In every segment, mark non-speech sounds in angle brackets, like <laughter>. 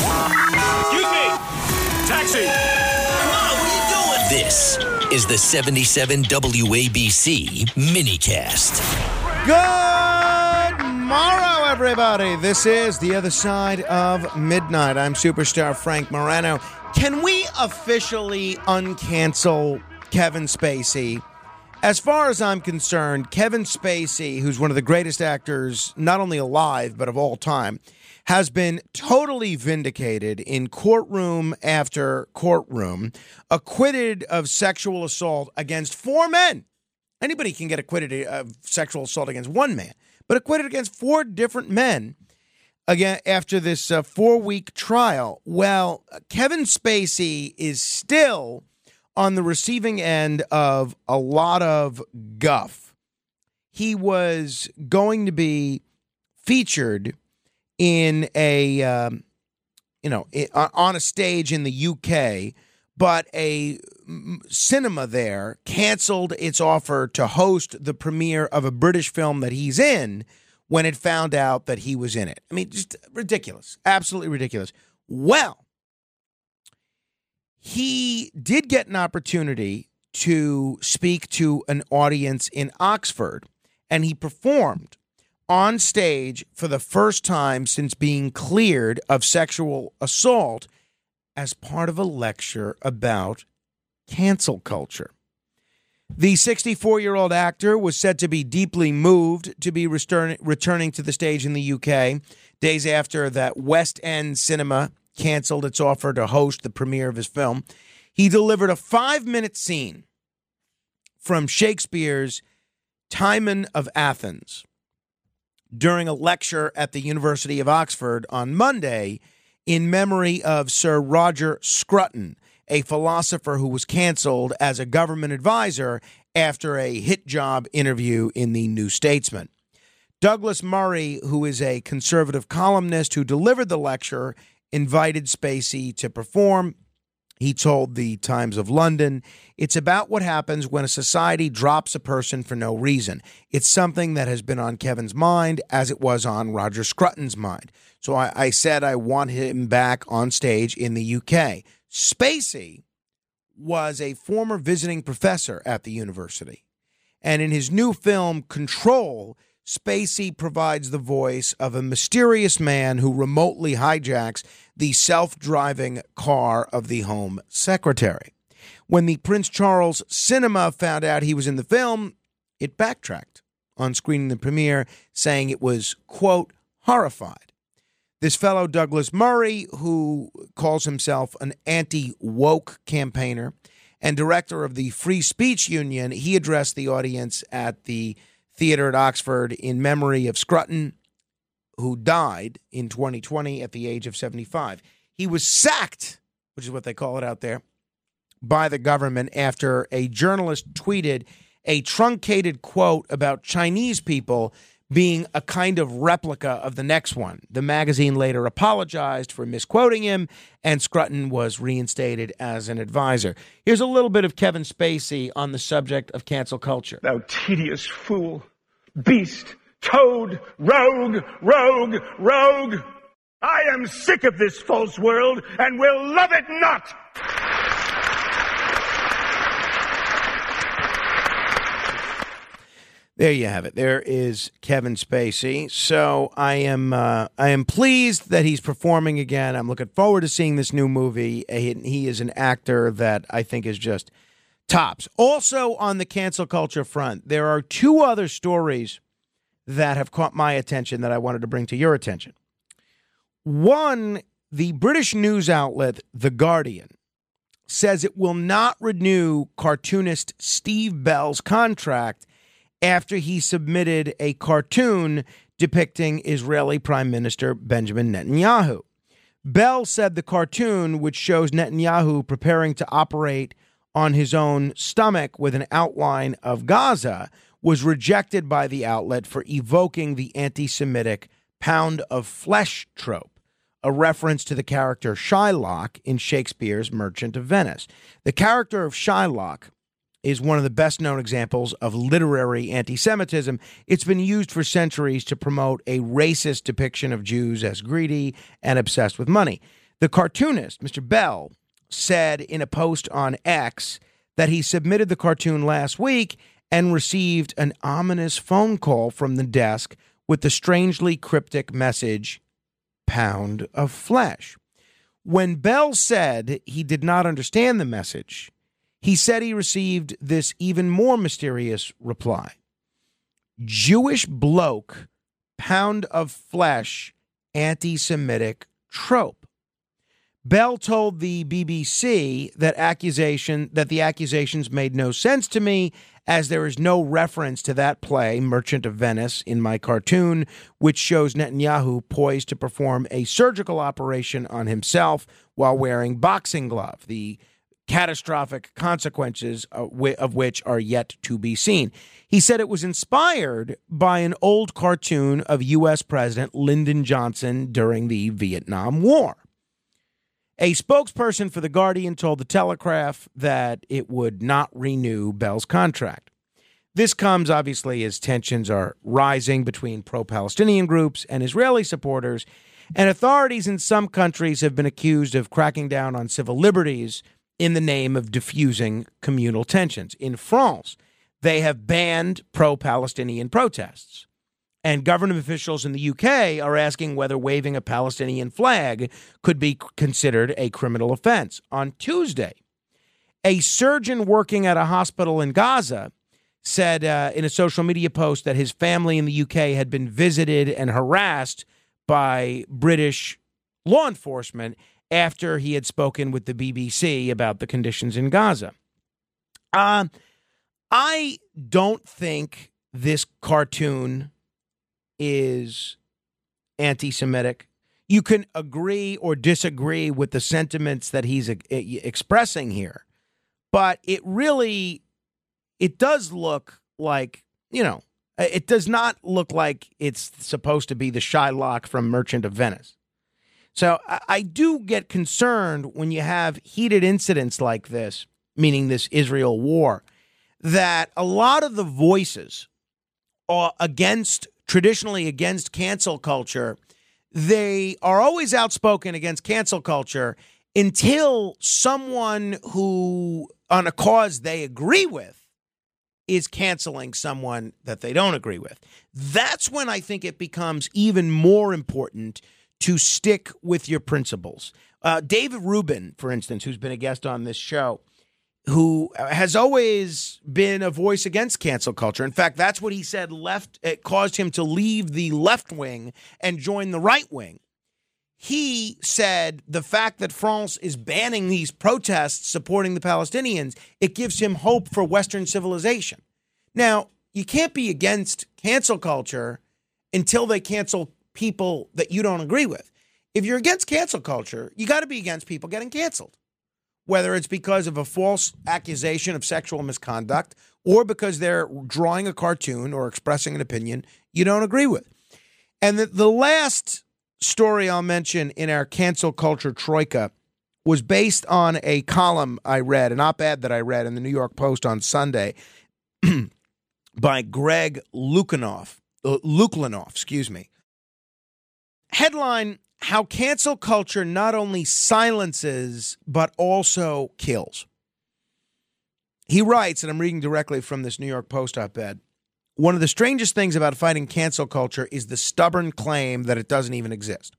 Excuse me! Taxi! Mom, what are you doing? This is the 77 WABC minicast. Good morrow, everybody. This is the other side of midnight. I'm superstar Frank Morano. Can we officially uncancel Kevin Spacey? As far as I'm concerned, Kevin Spacey, who's one of the greatest actors, not only alive, but of all time, has been totally vindicated in courtroom after courtroom, acquitted of sexual assault against four men. Anybody can get acquitted of sexual assault against one man, but acquitted against four different men again after this uh, four week trial. Well, Kevin Spacey is still on the receiving end of a lot of guff. He was going to be featured in a um, you know on a stage in the UK, but a cinema there canceled its offer to host the premiere of a British film that he's in when it found out that he was in it. I mean, just ridiculous, absolutely ridiculous. Well, he did get an opportunity to speak to an audience in Oxford, and he performed on stage for the first time since being cleared of sexual assault as part of a lecture about cancel culture. The 64 year old actor was said to be deeply moved to be return- returning to the stage in the UK days after that West End Cinema canceled its offer to host the premiere of his film. He delivered a five minute scene from Shakespeare's Timon of Athens during a lecture at the University of Oxford on Monday in memory of Sir Roger Scruton, a philosopher who was canceled as a government advisor after a hit job interview in the New Statesman. Douglas Murray, who is a conservative columnist who delivered the lecture, invited Spacey to perform. He told the Times of London, it's about what happens when a society drops a person for no reason. It's something that has been on Kevin's mind as it was on Roger Scruton's mind. So I, I said I want him back on stage in the UK. Spacey was a former visiting professor at the university. And in his new film, Control, Spacey provides the voice of a mysterious man who remotely hijacks the self driving car of the Home Secretary. When the Prince Charles Cinema found out he was in the film, it backtracked on screening the premiere, saying it was, quote, horrified. This fellow, Douglas Murray, who calls himself an anti woke campaigner and director of the Free Speech Union, he addressed the audience at the theater at Oxford in memory of Scruton, who died in 2020 at the age of 75. He was sacked, which is what they call it out there, by the government after a journalist tweeted a truncated quote about Chinese people being a kind of replica of the next one. The magazine later apologized for misquoting him, and Scruton was reinstated as an advisor. Here's a little bit of Kevin Spacey on the subject of cancel culture. Thou tedious fool, beast, toad, rogue, rogue, rogue. I am sick of this false world and will love it not. There you have it. There is Kevin Spacey. So I am uh, I am pleased that he's performing again. I'm looking forward to seeing this new movie. He, he is an actor that I think is just tops. Also on the cancel culture front, there are two other stories that have caught my attention that I wanted to bring to your attention. One, the British news outlet The Guardian says it will not renew cartoonist Steve Bell's contract after he submitted a cartoon depicting Israeli Prime Minister Benjamin Netanyahu. Bell said the cartoon, which shows Netanyahu preparing to operate on his own stomach with an outline of Gaza, was rejected by the outlet for evoking the anti Semitic pound of flesh trope, a reference to the character Shylock in Shakespeare's Merchant of Venice. The character of Shylock is one of the best known examples of literary anti Semitism. It's been used for centuries to promote a racist depiction of Jews as greedy and obsessed with money. The cartoonist, Mr. Bell, said in a post on X that he submitted the cartoon last week and received an ominous phone call from the desk with the strangely cryptic message, pound of flesh. When Bell said he did not understand the message, he said he received this even more mysterious reply Jewish bloke, pound of flesh, anti Semitic trope. Bell told the BBC that accusation that the accusations made no sense to me as there is no reference to that play Merchant of Venice in my cartoon which shows Netanyahu poised to perform a surgical operation on himself while wearing boxing glove the catastrophic consequences of which are yet to be seen. He said it was inspired by an old cartoon of US President Lyndon Johnson during the Vietnam War. A spokesperson for The Guardian told The Telegraph that it would not renew Bell's contract. This comes obviously as tensions are rising between pro Palestinian groups and Israeli supporters, and authorities in some countries have been accused of cracking down on civil liberties in the name of diffusing communal tensions. In France, they have banned pro Palestinian protests. And government officials in the UK are asking whether waving a Palestinian flag could be considered a criminal offense. On Tuesday, a surgeon working at a hospital in Gaza said uh, in a social media post that his family in the UK had been visited and harassed by British law enforcement after he had spoken with the BBC about the conditions in Gaza. Uh, I don't think this cartoon is anti Semitic. You can agree or disagree with the sentiments that he's expressing here, but it really it does look like, you know, it does not look like it's supposed to be the Shylock from Merchant of Venice. So I do get concerned when you have heated incidents like this, meaning this Israel war, that a lot of the voices are against traditionally against cancel culture, they are always outspoken against cancel culture until someone who, on a cause they agree with, is canceling someone that they don't agree with. That's when I think it becomes even more important to stick with your principles. Uh, David Rubin, for instance, who's been a guest on this show, who has always been a voice against cancel culture. In fact, that's what he said left it caused him to leave the left wing and join the right wing. He said the fact that France is banning these protests supporting the Palestinians, it gives him hope for Western civilization. Now, you can't be against cancel culture until they cancel people that you don't agree with. If you're against cancel culture, you got to be against people getting canceled whether it's because of a false accusation of sexual misconduct or because they're drawing a cartoon or expressing an opinion you don't agree with. And the, the last story I'll mention in our cancel culture troika was based on a column I read, an op ed that I read in the New York Post on Sunday <clears throat> by Greg Lukianoff, uh, Luklanoff, excuse me. Headline how cancel culture not only silences, but also kills. He writes, and I'm reading directly from this New York Post op ed one of the strangest things about fighting cancel culture is the stubborn claim that it doesn't even exist.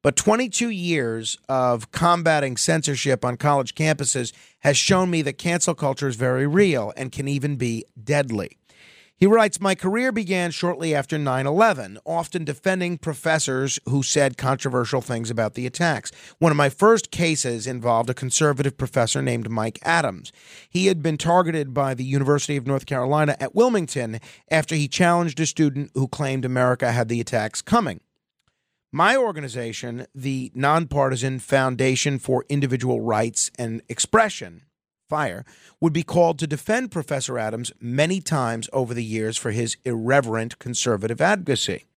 But 22 years of combating censorship on college campuses has shown me that cancel culture is very real and can even be deadly. He writes My career began shortly after 9 11, often defending professors who said controversial things about the attacks. One of my first cases involved a conservative professor named Mike Adams. He had been targeted by the University of North Carolina at Wilmington after he challenged a student who claimed America had the attacks coming. My organization, the Nonpartisan Foundation for Individual Rights and Expression, FIRE, would be called to defend Professor Adams many times over the years for his irreverent conservative advocacy.